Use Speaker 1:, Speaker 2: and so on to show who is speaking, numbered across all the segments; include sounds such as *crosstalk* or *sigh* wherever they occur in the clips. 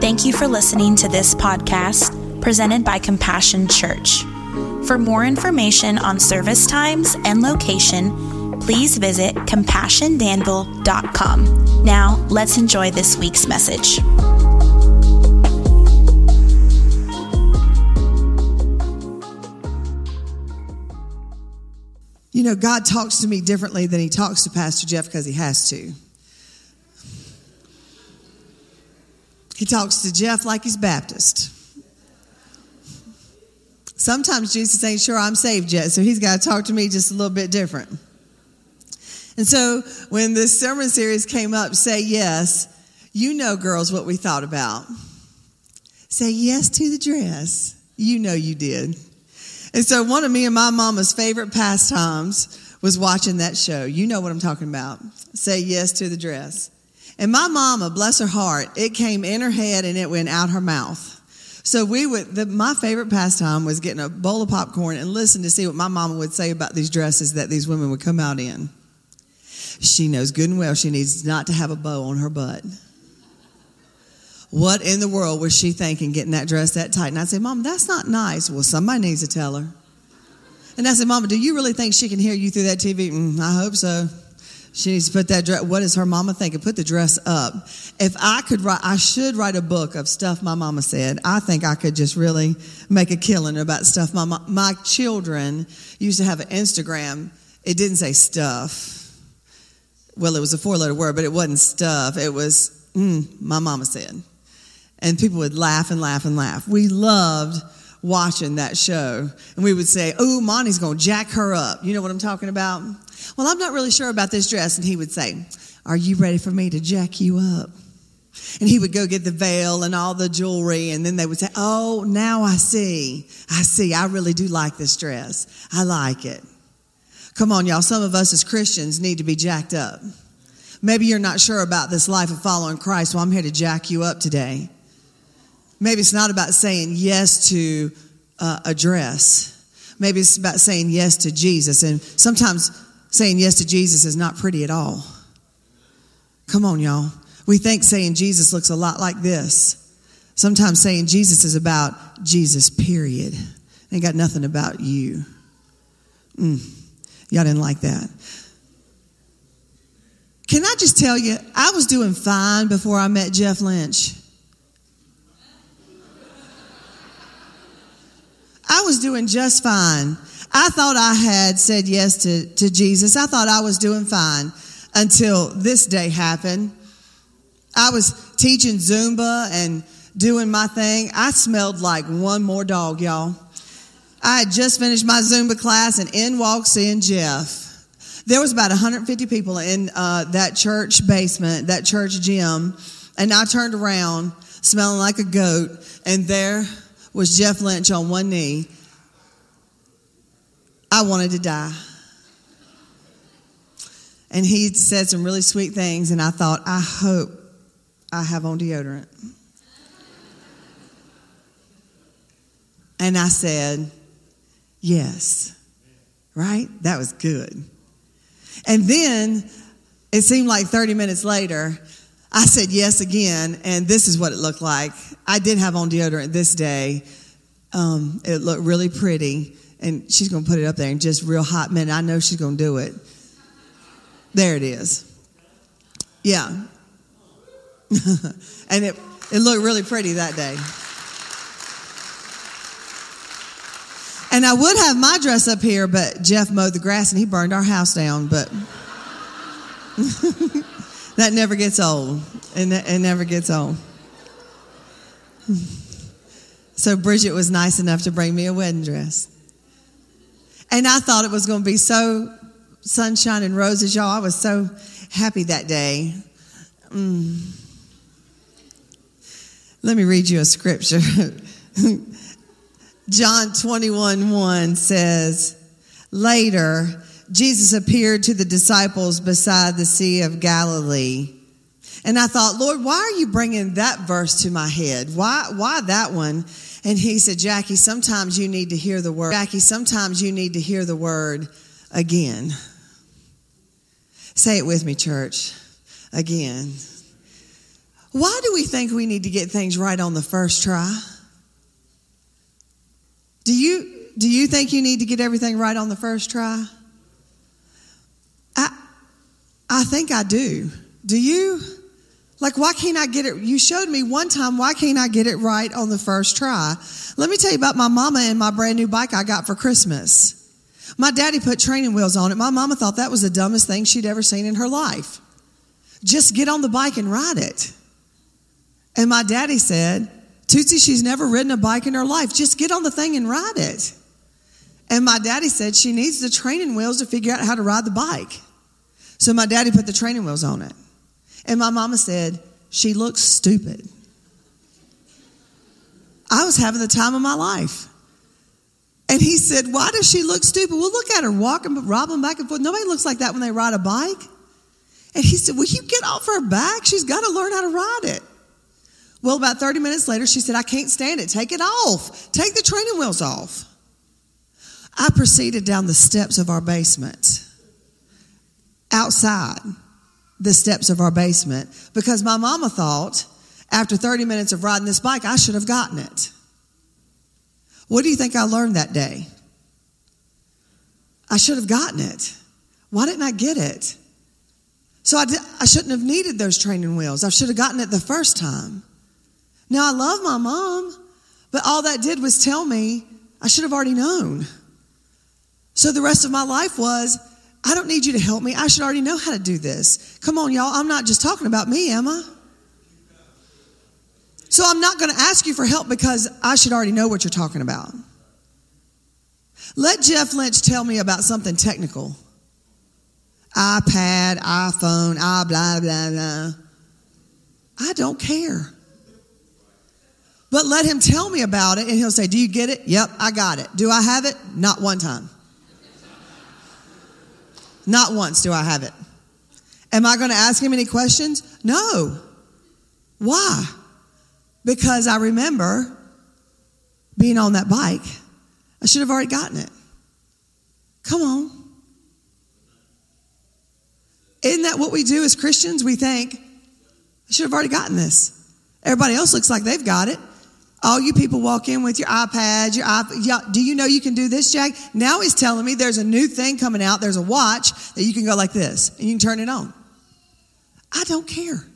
Speaker 1: Thank you for listening to this podcast presented by Compassion Church. For more information on service times and location, please visit compassiondanville.com. Now, let's enjoy this week's message.
Speaker 2: You know, God talks to me differently than He talks to Pastor Jeff because He has to. He talks to Jeff like he's Baptist. Sometimes Jesus ain't sure I'm saved yet, so he's got to talk to me just a little bit different. And so when this sermon series came up, Say Yes, you know, girls, what we thought about. Say yes to the dress. You know you did. And so one of me and my mama's favorite pastimes was watching that show. You know what I'm talking about. Say yes to the dress. And my mama, bless her heart, it came in her head and it went out her mouth. So we would, the, my favorite pastime was getting a bowl of popcorn and listen to see what my mama would say about these dresses that these women would come out in. She knows good and well she needs not to have a bow on her butt. What in the world was she thinking getting that dress that tight? And I said, Mom, that's not nice. Well, somebody needs to tell her. And I said, Mama, do you really think she can hear you through that TV? Mm, I hope so. She needs to put that dress. What is her mama thinking? Put the dress up. If I could write, I should write a book of stuff my mama said. I think I could just really make a killing about stuff my my children used to have an Instagram. It didn't say stuff. Well, it was a four letter word, but it wasn't stuff. It was mm, my mama said, and people would laugh and laugh and laugh. We loved watching that show, and we would say, "Oh, Monte's gonna jack her up." You know what I'm talking about? Well, I'm not really sure about this dress. And he would say, Are you ready for me to jack you up? And he would go get the veil and all the jewelry. And then they would say, Oh, now I see. I see. I really do like this dress. I like it. Come on, y'all. Some of us as Christians need to be jacked up. Maybe you're not sure about this life of following Christ. Well, I'm here to jack you up today. Maybe it's not about saying yes to uh, a dress. Maybe it's about saying yes to Jesus. And sometimes saying yes to Jesus is not pretty at all. Come on, y'all. We think saying Jesus looks a lot like this. Sometimes saying Jesus is about Jesus, period. Ain't got nothing about you. Mm, y'all didn't like that. Can I just tell you, I was doing fine before I met Jeff Lynch. I was doing just fine. I thought I had said yes to, to Jesus. I thought I was doing fine until this day happened. I was teaching Zumba and doing my thing. I smelled like one more dog, y'all. I had just finished my Zumba class and in walks in Jeff. There was about 150 people in uh, that church basement, that church gym, and I turned around smelling like a goat, and there was Jeff Lynch on one knee I wanted to die. And he said some really sweet things, and I thought, I hope I have on deodorant. And I said, Yes. Right? That was good. And then it seemed like 30 minutes later, I said yes again, and this is what it looked like. I did have on deodorant this day. Um, it looked really pretty and she's going to put it up there in just real hot minute. I know she's going to do it. There it is. Yeah. *laughs* and it, it looked really pretty that day. And I would have my dress up here, but Jeff mowed the grass and he burned our house down. But *laughs* that never gets old. It, it never gets old. So Bridget was nice enough to bring me a wedding dress. And I thought it was going to be so sunshine and roses, y'all. I was so happy that day. Mm. Let me read you a scripture. *laughs* John 21 1 says, Later, Jesus appeared to the disciples beside the Sea of Galilee. And I thought, Lord, why are you bringing that verse to my head? Why, why that one? And he said, Jackie, sometimes you need to hear the word. Jackie, sometimes you need to hear the word again. Say it with me, church. Again. Why do we think we need to get things right on the first try? Do you, do you think you need to get everything right on the first try? I, I think I do. Do you? Like, why can't I get it? You showed me one time, why can't I get it right on the first try? Let me tell you about my mama and my brand new bike I got for Christmas. My daddy put training wheels on it. My mama thought that was the dumbest thing she'd ever seen in her life. Just get on the bike and ride it. And my daddy said, Tootsie, she's never ridden a bike in her life. Just get on the thing and ride it. And my daddy said she needs the training wheels to figure out how to ride the bike. So my daddy put the training wheels on it. And my mama said, She looks stupid. I was having the time of my life. And he said, Why does she look stupid? Well, look at her walking, robbing back and forth. Nobody looks like that when they ride a bike. And he said, Will you get off her back? She's got to learn how to ride it. Well, about 30 minutes later, she said, I can't stand it. Take it off. Take the training wheels off. I proceeded down the steps of our basement, outside the steps of our basement, because my mama thought after 30 minutes of riding this bike, I should have gotten it. What do you think I learned that day? I should have gotten it. Why didn't I get it? So I, I shouldn't have needed those training wheels. I should have gotten it the first time. Now I love my mom, but all that did was tell me I should have already known. So the rest of my life was, I don't need you to help me. I should already know how to do this. Come on, y'all. I'm not just talking about me, am I? So I'm not going to ask you for help because I should already know what you're talking about. Let Jeff Lynch tell me about something technical iPad, iPhone, ah, blah, blah, blah. I don't care. But let him tell me about it and he'll say, Do you get it? Yep, I got it. Do I have it? Not one time. Not once do I have it. Am I going to ask him any questions? No. Why? Because I remember being on that bike. I should have already gotten it. Come on. Isn't that what we do as Christians? We think, I should have already gotten this. Everybody else looks like they've got it. All you people walk in with your iPads, your iPad. Do you know you can do this, Jack? Now he's telling me there's a new thing coming out. There's a watch that you can go like this and you can turn it on. I don't care.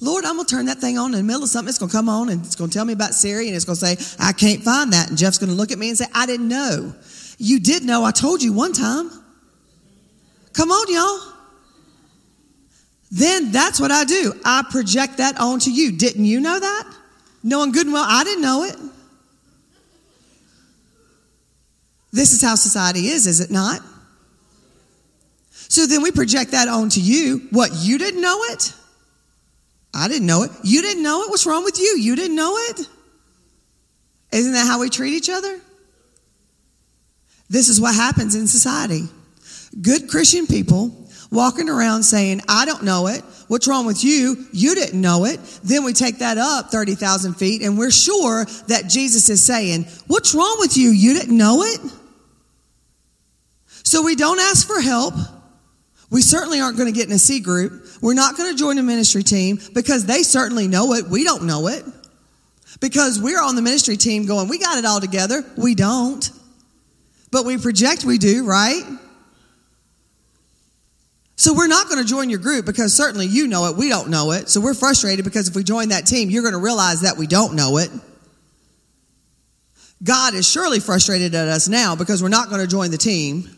Speaker 2: Lord, I'm going to turn that thing on in the middle of something. It's going to come on and it's going to tell me about Siri and it's going to say, I can't find that. And Jeff's going to look at me and say, I didn't know. You did know. I told you one time. Come on, y'all. Then that's what I do. I project that onto you. Didn't you know that? Knowing good and well, I didn't know it. This is how society is, is it not? So then we project that onto you. What, you didn't know it? I didn't know it. You didn't know it? What's wrong with you? You didn't know it? Isn't that how we treat each other? This is what happens in society. Good Christian people walking around saying, I don't know it. What's wrong with you? You didn't know it. Then we take that up 30,000 feet and we're sure that Jesus is saying, What's wrong with you? You didn't know it? So we don't ask for help. We certainly aren't going to get in a C group. We're not going to join a ministry team because they certainly know it. We don't know it. Because we're on the ministry team going, we got it all together. We don't. But we project we do, right? So we're not going to join your group because certainly you know it, we don't know it. So we're frustrated because if we join that team, you're going to realize that we don't know it. God is surely frustrated at us now because we're not going to join the team.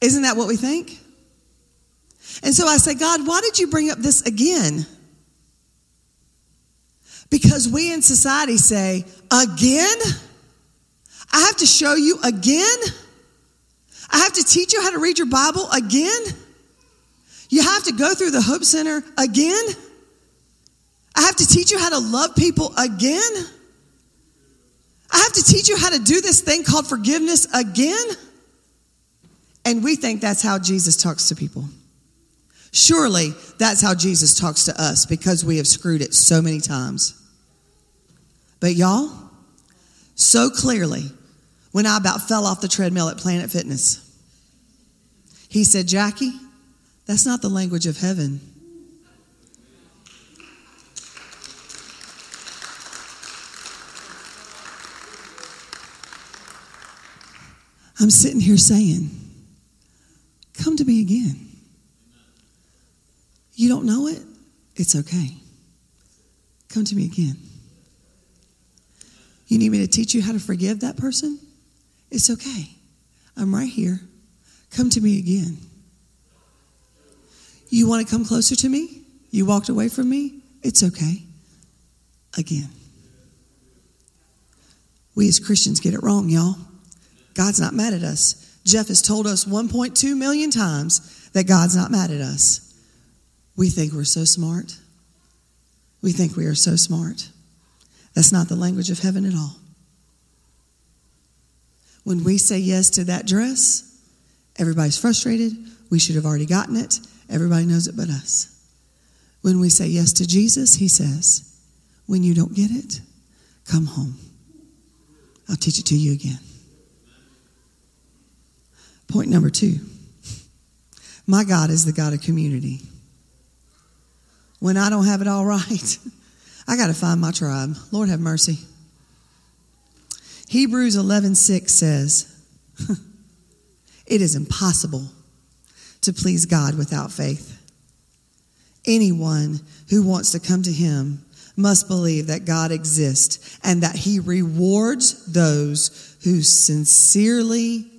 Speaker 2: Isn't that what we think? And so I say, God, why did you bring up this again? Because we in society say, again? I have to show you again? I have to teach you how to read your Bible again? You have to go through the Hope Center again? I have to teach you how to love people again? I have to teach you how to do this thing called forgiveness again? And we think that's how Jesus talks to people. Surely that's how Jesus talks to us because we have screwed it so many times. But y'all, so clearly, when I about fell off the treadmill at Planet Fitness. He said, Jackie, that's not the language of heaven. I'm sitting here saying, Come to me again. You don't know it? It's okay. Come to me again. You need me to teach you how to forgive that person? It's okay. I'm right here. Come to me again. You want to come closer to me? You walked away from me? It's okay. Again. We as Christians get it wrong, y'all. God's not mad at us. Jeff has told us 1.2 million times that God's not mad at us. We think we're so smart. We think we are so smart. That's not the language of heaven at all. When we say yes to that dress, everybody's frustrated. We should have already gotten it. Everybody knows it but us. When we say yes to Jesus, he says, when you don't get it, come home. I'll teach it to you again. Point number two my God is the God of community. When I don't have it all right, *laughs* I got to find my tribe. Lord have mercy. Hebrews 11:6 says, *laughs* "It is impossible to please God without faith. Anyone who wants to come to him must believe that God exists and that he rewards those who sincerely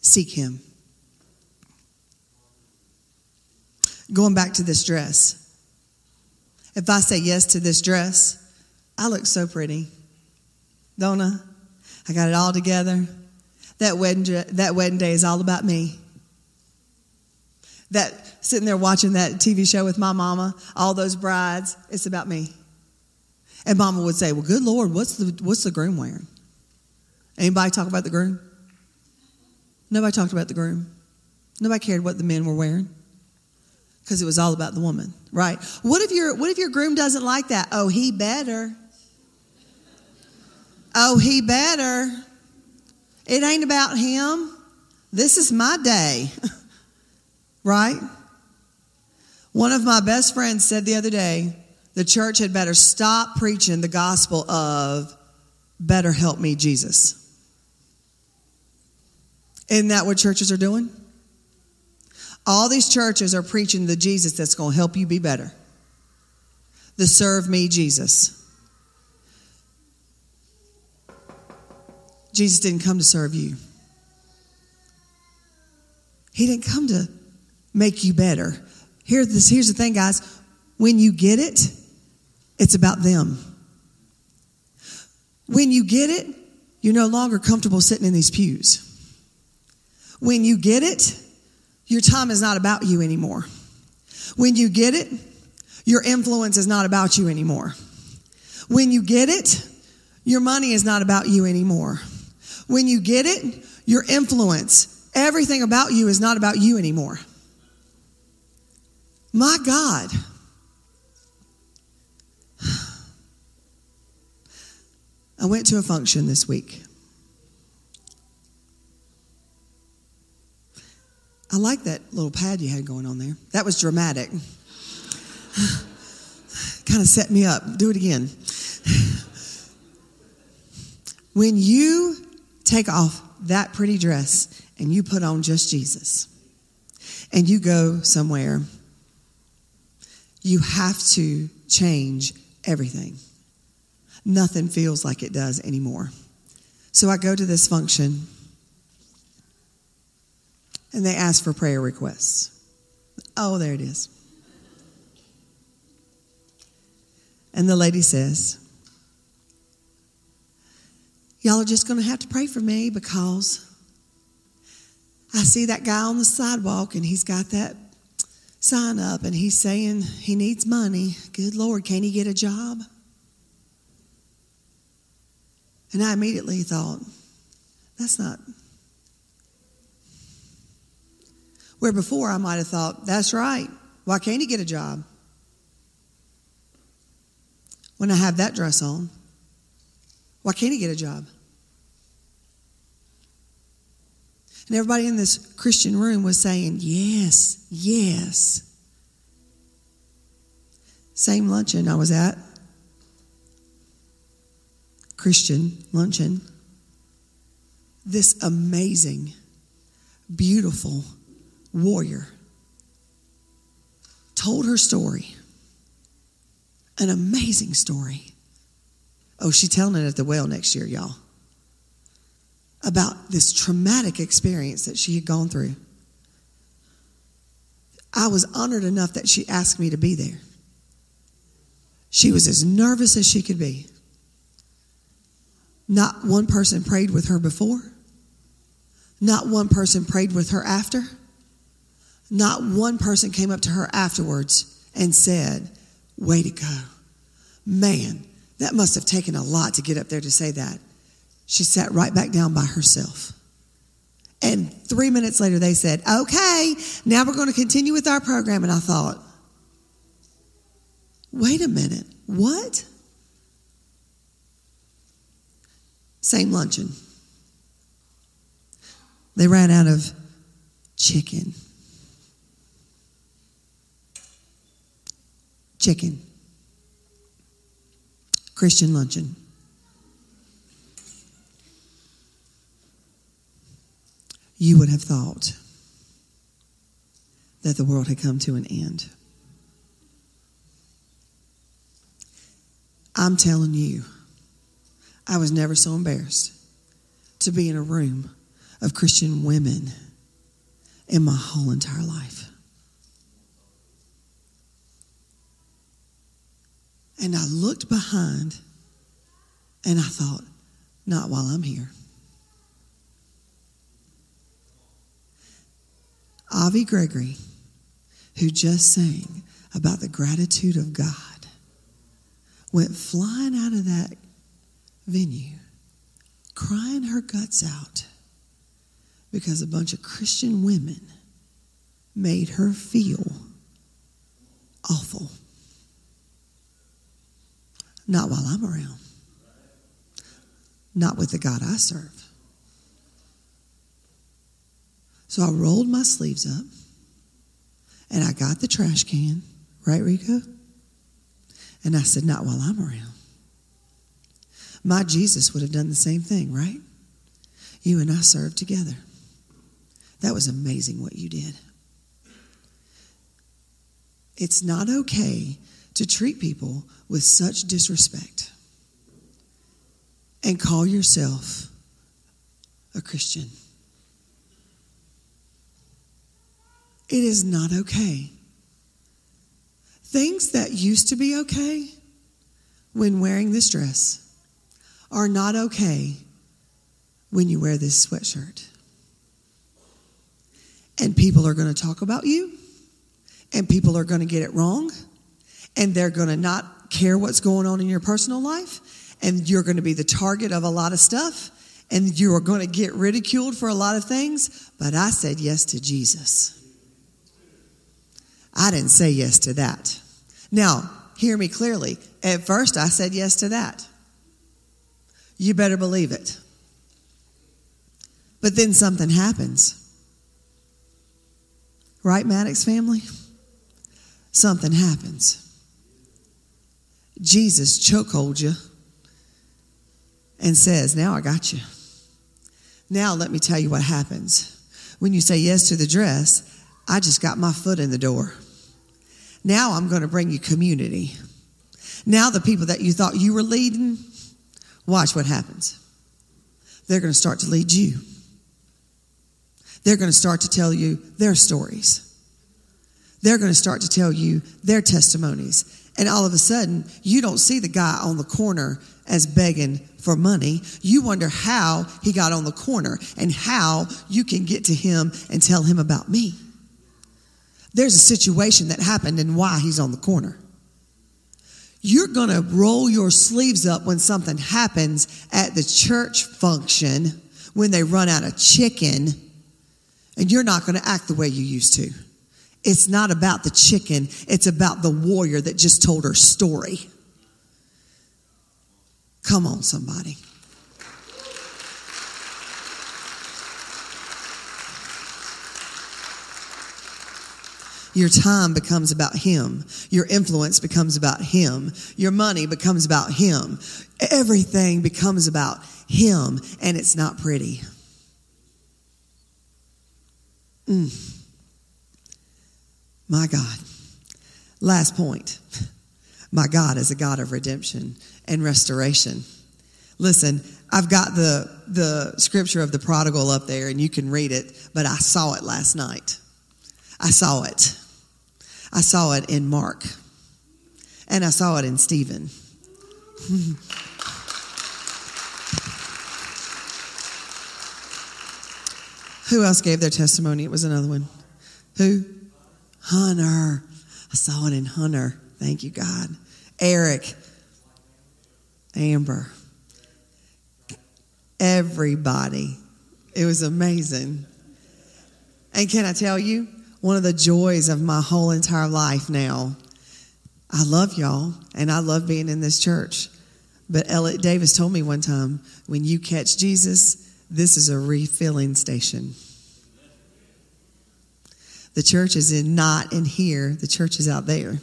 Speaker 2: seek him." Going back to this dress. If I say yes to this dress, I look so pretty, don't I? I got it all together. That wedding, that wedding day is all about me. That sitting there watching that TV show with my mama, all those brides, it's about me. And mama would say, Well, good Lord, what's the, what's the groom wearing? Anybody talk about the groom? Nobody talked about the groom. Nobody cared what the men were wearing because it was all about the woman, right? What if your what if your groom doesn't like that? Oh, he better. Oh, he better. It ain't about him. This is my day. *laughs* right? One of my best friends said the other day, the church had better stop preaching the gospel of better help me, Jesus. Isn't that what churches are doing? All these churches are preaching the Jesus that's going to help you be better. The serve me Jesus. Jesus didn't come to serve you. He didn't come to make you better. Here, this, here's the thing, guys. When you get it, it's about them. When you get it, you're no longer comfortable sitting in these pews. When you get it, your time is not about you anymore. When you get it, your influence is not about you anymore. When you get it, your money is not about you anymore. When you get it, your influence, everything about you is not about you anymore. My God. *sighs* I went to a function this week. I like that little pad you had going on there. That was dramatic. *sighs* kind of set me up. Do it again. *sighs* when you take off that pretty dress and you put on just Jesus and you go somewhere, you have to change everything. Nothing feels like it does anymore. So I go to this function and they ask for prayer requests. Oh, there it is. And the lady says, Y'all are just going to have to pray for me because I see that guy on the sidewalk and he's got that sign up and he's saying he needs money. Good Lord, can he get a job? And I immediately thought, that's not Where before I might have thought, that's right. Why can't he get a job? When I have that dress on, why can't he get a job? And everybody in this Christian room was saying, yes, yes. Same luncheon I was at, Christian luncheon. this amazing, beautiful warrior told her story. An amazing story. Oh, she's telling it at the well next year, y'all. About this traumatic experience that she had gone through. I was honored enough that she asked me to be there. She was as nervous as she could be. Not one person prayed with her before. Not one person prayed with her after. Not one person came up to her afterwards and said, Way to go. Man, that must have taken a lot to get up there to say that. She sat right back down by herself. And three minutes later, they said, Okay, now we're going to continue with our program. And I thought, Wait a minute, what? Same luncheon. They ran out of chicken. Chicken. Christian luncheon. You would have thought that the world had come to an end. I'm telling you, I was never so embarrassed to be in a room of Christian women in my whole entire life. And I looked behind and I thought, not while I'm here. Avi Gregory, who just sang about the gratitude of God, went flying out of that venue, crying her guts out because a bunch of Christian women made her feel awful. Not while I'm around. Not with the God I serve. So I rolled my sleeves up and I got the trash can, right, Rico? And I said, Not while I'm around. My Jesus would have done the same thing, right? You and I served together. That was amazing what you did. It's not okay to treat people with such disrespect and call yourself a Christian. It is not okay. Things that used to be okay when wearing this dress are not okay when you wear this sweatshirt. And people are going to talk about you, and people are going to get it wrong, and they're going to not care what's going on in your personal life, and you're going to be the target of a lot of stuff, and you are going to get ridiculed for a lot of things. But I said yes to Jesus. I didn't say yes to that. Now, hear me clearly. At first, I said yes to that. You better believe it. But then something happens. Right, Maddox family? Something happens. Jesus chokehold you and says, Now I got you. Now let me tell you what happens. When you say yes to the dress, I just got my foot in the door. Now I'm going to bring you community. Now the people that you thought you were leading, watch what happens. They're going to start to lead you. They're going to start to tell you their stories. They're going to start to tell you their testimonies. And all of a sudden, you don't see the guy on the corner as begging for money. You wonder how he got on the corner and how you can get to him and tell him about me. There's a situation that happened and why he's on the corner. You're going to roll your sleeves up when something happens at the church function when they run out of chicken and you're not going to act the way you used to. It's not about the chicken, it's about the warrior that just told her story. Come on, somebody. Your time becomes about Him. Your influence becomes about Him. Your money becomes about Him. Everything becomes about Him, and it's not pretty. Mm. My God. Last point. My God is a God of redemption and restoration. Listen, I've got the, the scripture of the prodigal up there and you can read it, but I saw it last night. I saw it. I saw it in Mark and I saw it in Stephen. *laughs* Who else gave their testimony? It was another one. Who? Hunter. I saw it in Hunter. Thank you, God. Eric. Amber. Everybody. It was amazing. And can I tell you, one of the joys of my whole entire life now, I love y'all and I love being in this church. But Elliot Davis told me one time when you catch Jesus, this is a refilling station. The church is in not in here, the church is out there.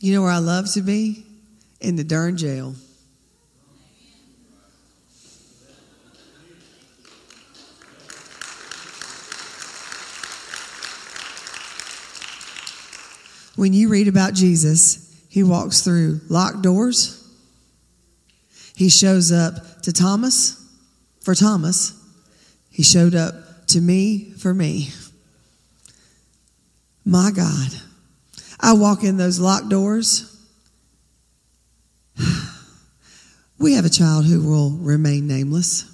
Speaker 2: You know where I love to be? In the darn jail. When you read about Jesus, he walks through locked doors. He shows up to Thomas for Thomas. He showed up to me for me. My God. I walk in those locked doors. *sighs* We have a child who will remain nameless.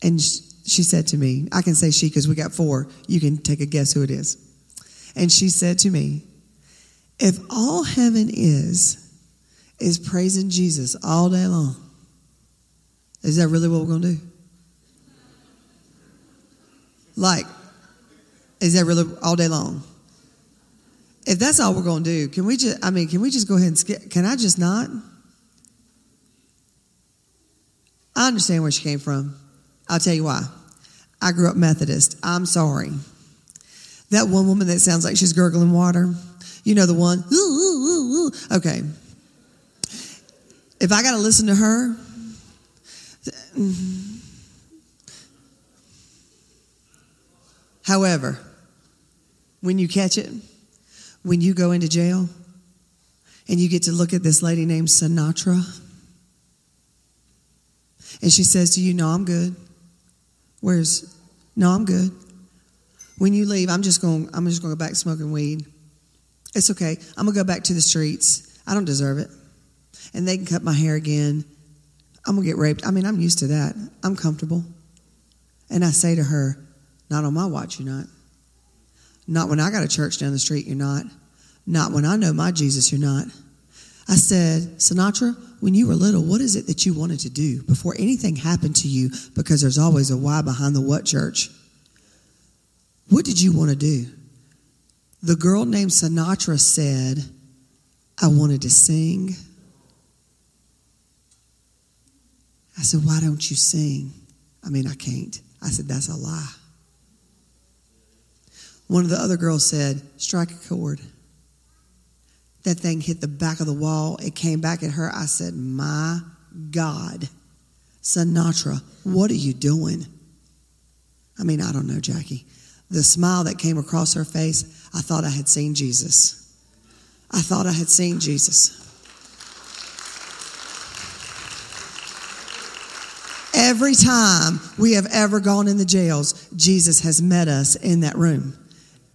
Speaker 2: And she said to me, I can say she because we got four. You can take a guess who it is. And she said to me, If all heaven is, is praising Jesus all day long, is that really what we're going to do? Like, is that really all day long? If that's all we're going to do, can we just, I mean, can we just go ahead and skip? Can I just not? I understand where she came from. I'll tell you why. I grew up Methodist. I'm sorry. That one woman that sounds like she's gurgling water, you know the one. Ooh, ooh, ooh, okay. If I got to listen to her, mm-hmm. however, when you catch it, when you go into jail, and you get to look at this lady named Sinatra, and she says to you, No, I'm good. Where's, no, I'm good. When you leave, I'm just going, I'm just going to go back smoking weed. It's okay. I'm going to go back to the streets. I don't deserve it. And they can cut my hair again. I'm going to get raped. I mean, I'm used to that. I'm comfortable. And I say to her, Not on my watch, you're not. Not when I got a church down the street, you're not. Not when I know my Jesus, you're not. I said, Sinatra, when you were little, what is it that you wanted to do before anything happened to you? Because there's always a why behind the what church. What did you want to do? The girl named Sinatra said, I wanted to sing. I said, Why don't you sing? I mean, I can't. I said, That's a lie. One of the other girls said, Strike a chord. That thing hit the back of the wall. It came back at her. I said, My God, Sinatra, what are you doing? I mean, I don't know, Jackie. The smile that came across her face, I thought I had seen Jesus. I thought I had seen Jesus. Every time we have ever gone in the jails, Jesus has met us in that room.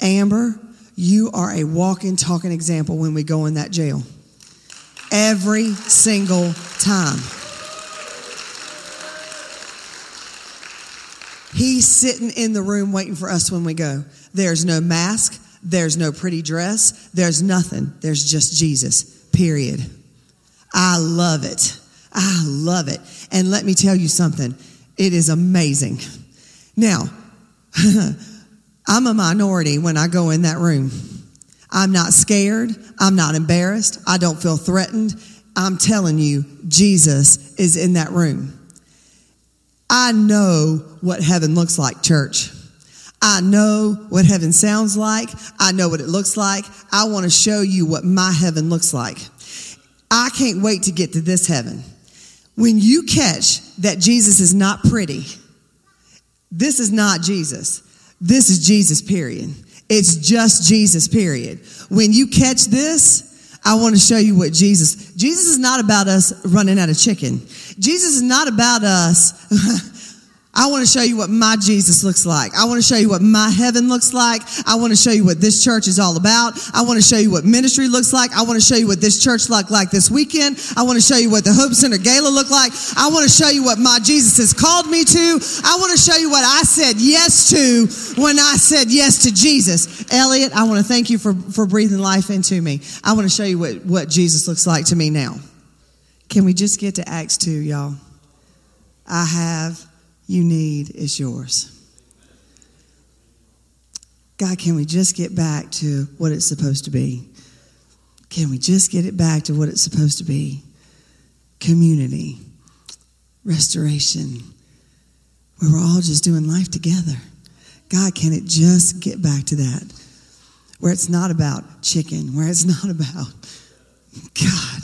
Speaker 2: Amber, you are a walking, talking example when we go in that jail. Every single time. He's sitting in the room waiting for us when we go. There's no mask. There's no pretty dress. There's nothing. There's just Jesus, period. I love it. I love it. And let me tell you something. It is amazing. Now, *laughs* I'm a minority when I go in that room. I'm not scared. I'm not embarrassed. I don't feel threatened. I'm telling you, Jesus is in that room. I know what heaven looks like, church. I know what heaven sounds like. I know what it looks like. I want to show you what my heaven looks like. I can't wait to get to this heaven. When you catch that Jesus is not pretty, This is not Jesus. This is Jesus, period. It's just Jesus, period. When you catch this, I want to show you what Jesus, Jesus is not about us running out of chicken. Jesus is not about us *laughs* I want to show you what my Jesus looks like. I want to show you what my heaven looks like. I want to show you what this church is all about. I want to show you what ministry looks like. I want to show you what this church looked like this weekend. I want to show you what the Hope Center Gala looked like. I want to show you what my Jesus has called me to. I want to show you what I said yes to when I said yes to Jesus. Elliot, I want to thank you for, for breathing life into me. I want to show you what, what Jesus looks like to me now. Can we just get to Acts 2, y'all? I have you need is yours. God, can we just get back to what it's supposed to be? Can we just get it back to what it's supposed to be? Community, restoration, where we're all just doing life together. God, can it just get back to that? Where it's not about chicken, where it's not about God,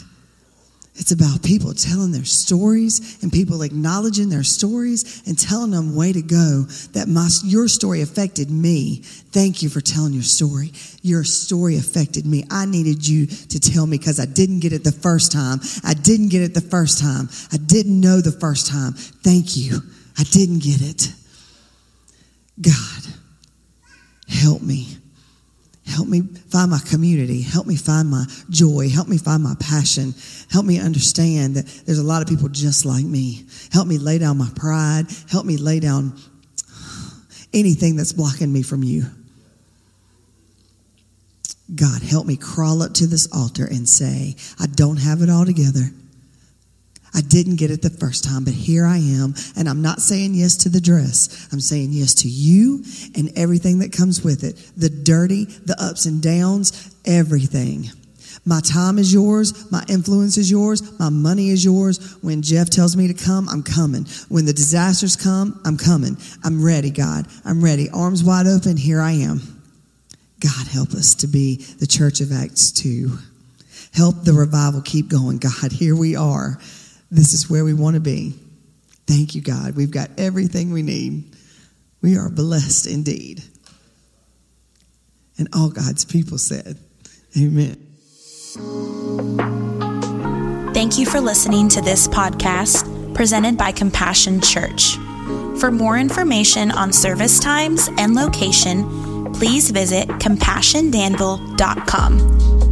Speaker 2: it's about people telling their stories and people acknowledging their stories and telling them way to go that my, your story affected me. Thank you for telling your story. Your story affected me. I needed you to tell me because I didn't get it the first time. I didn't get it the first time. I didn't know the first time. Thank you. I didn't get it. God, help me Help me find my community. Help me find my joy. Help me find my passion. Help me understand that there's a lot of people just like me. Help me lay down my pride. Help me lay down anything that's blocking me from you. God, help me crawl up to this altar and say, I don't have it all together. I didn't get it the first time, but here I am. And I'm not saying yes to the dress. I'm saying yes to you and everything that comes with it the dirty, the ups and downs, everything. My time is yours. My influence is yours. My money is yours. When Jeff tells me to come, I'm coming. When the disasters come, I'm coming. I'm ready, God. I'm ready. Arms wide open. Here I am. God, help us to be the church of Acts 2. Help the revival keep going. God, here we are. This is where we want to be. Thank you, God. We've got everything we need. We are blessed indeed. And all God's people said, Amen.
Speaker 1: Thank you for listening to this podcast presented by Compassion Church. For more information on service times and location, please visit compassiondanville.com.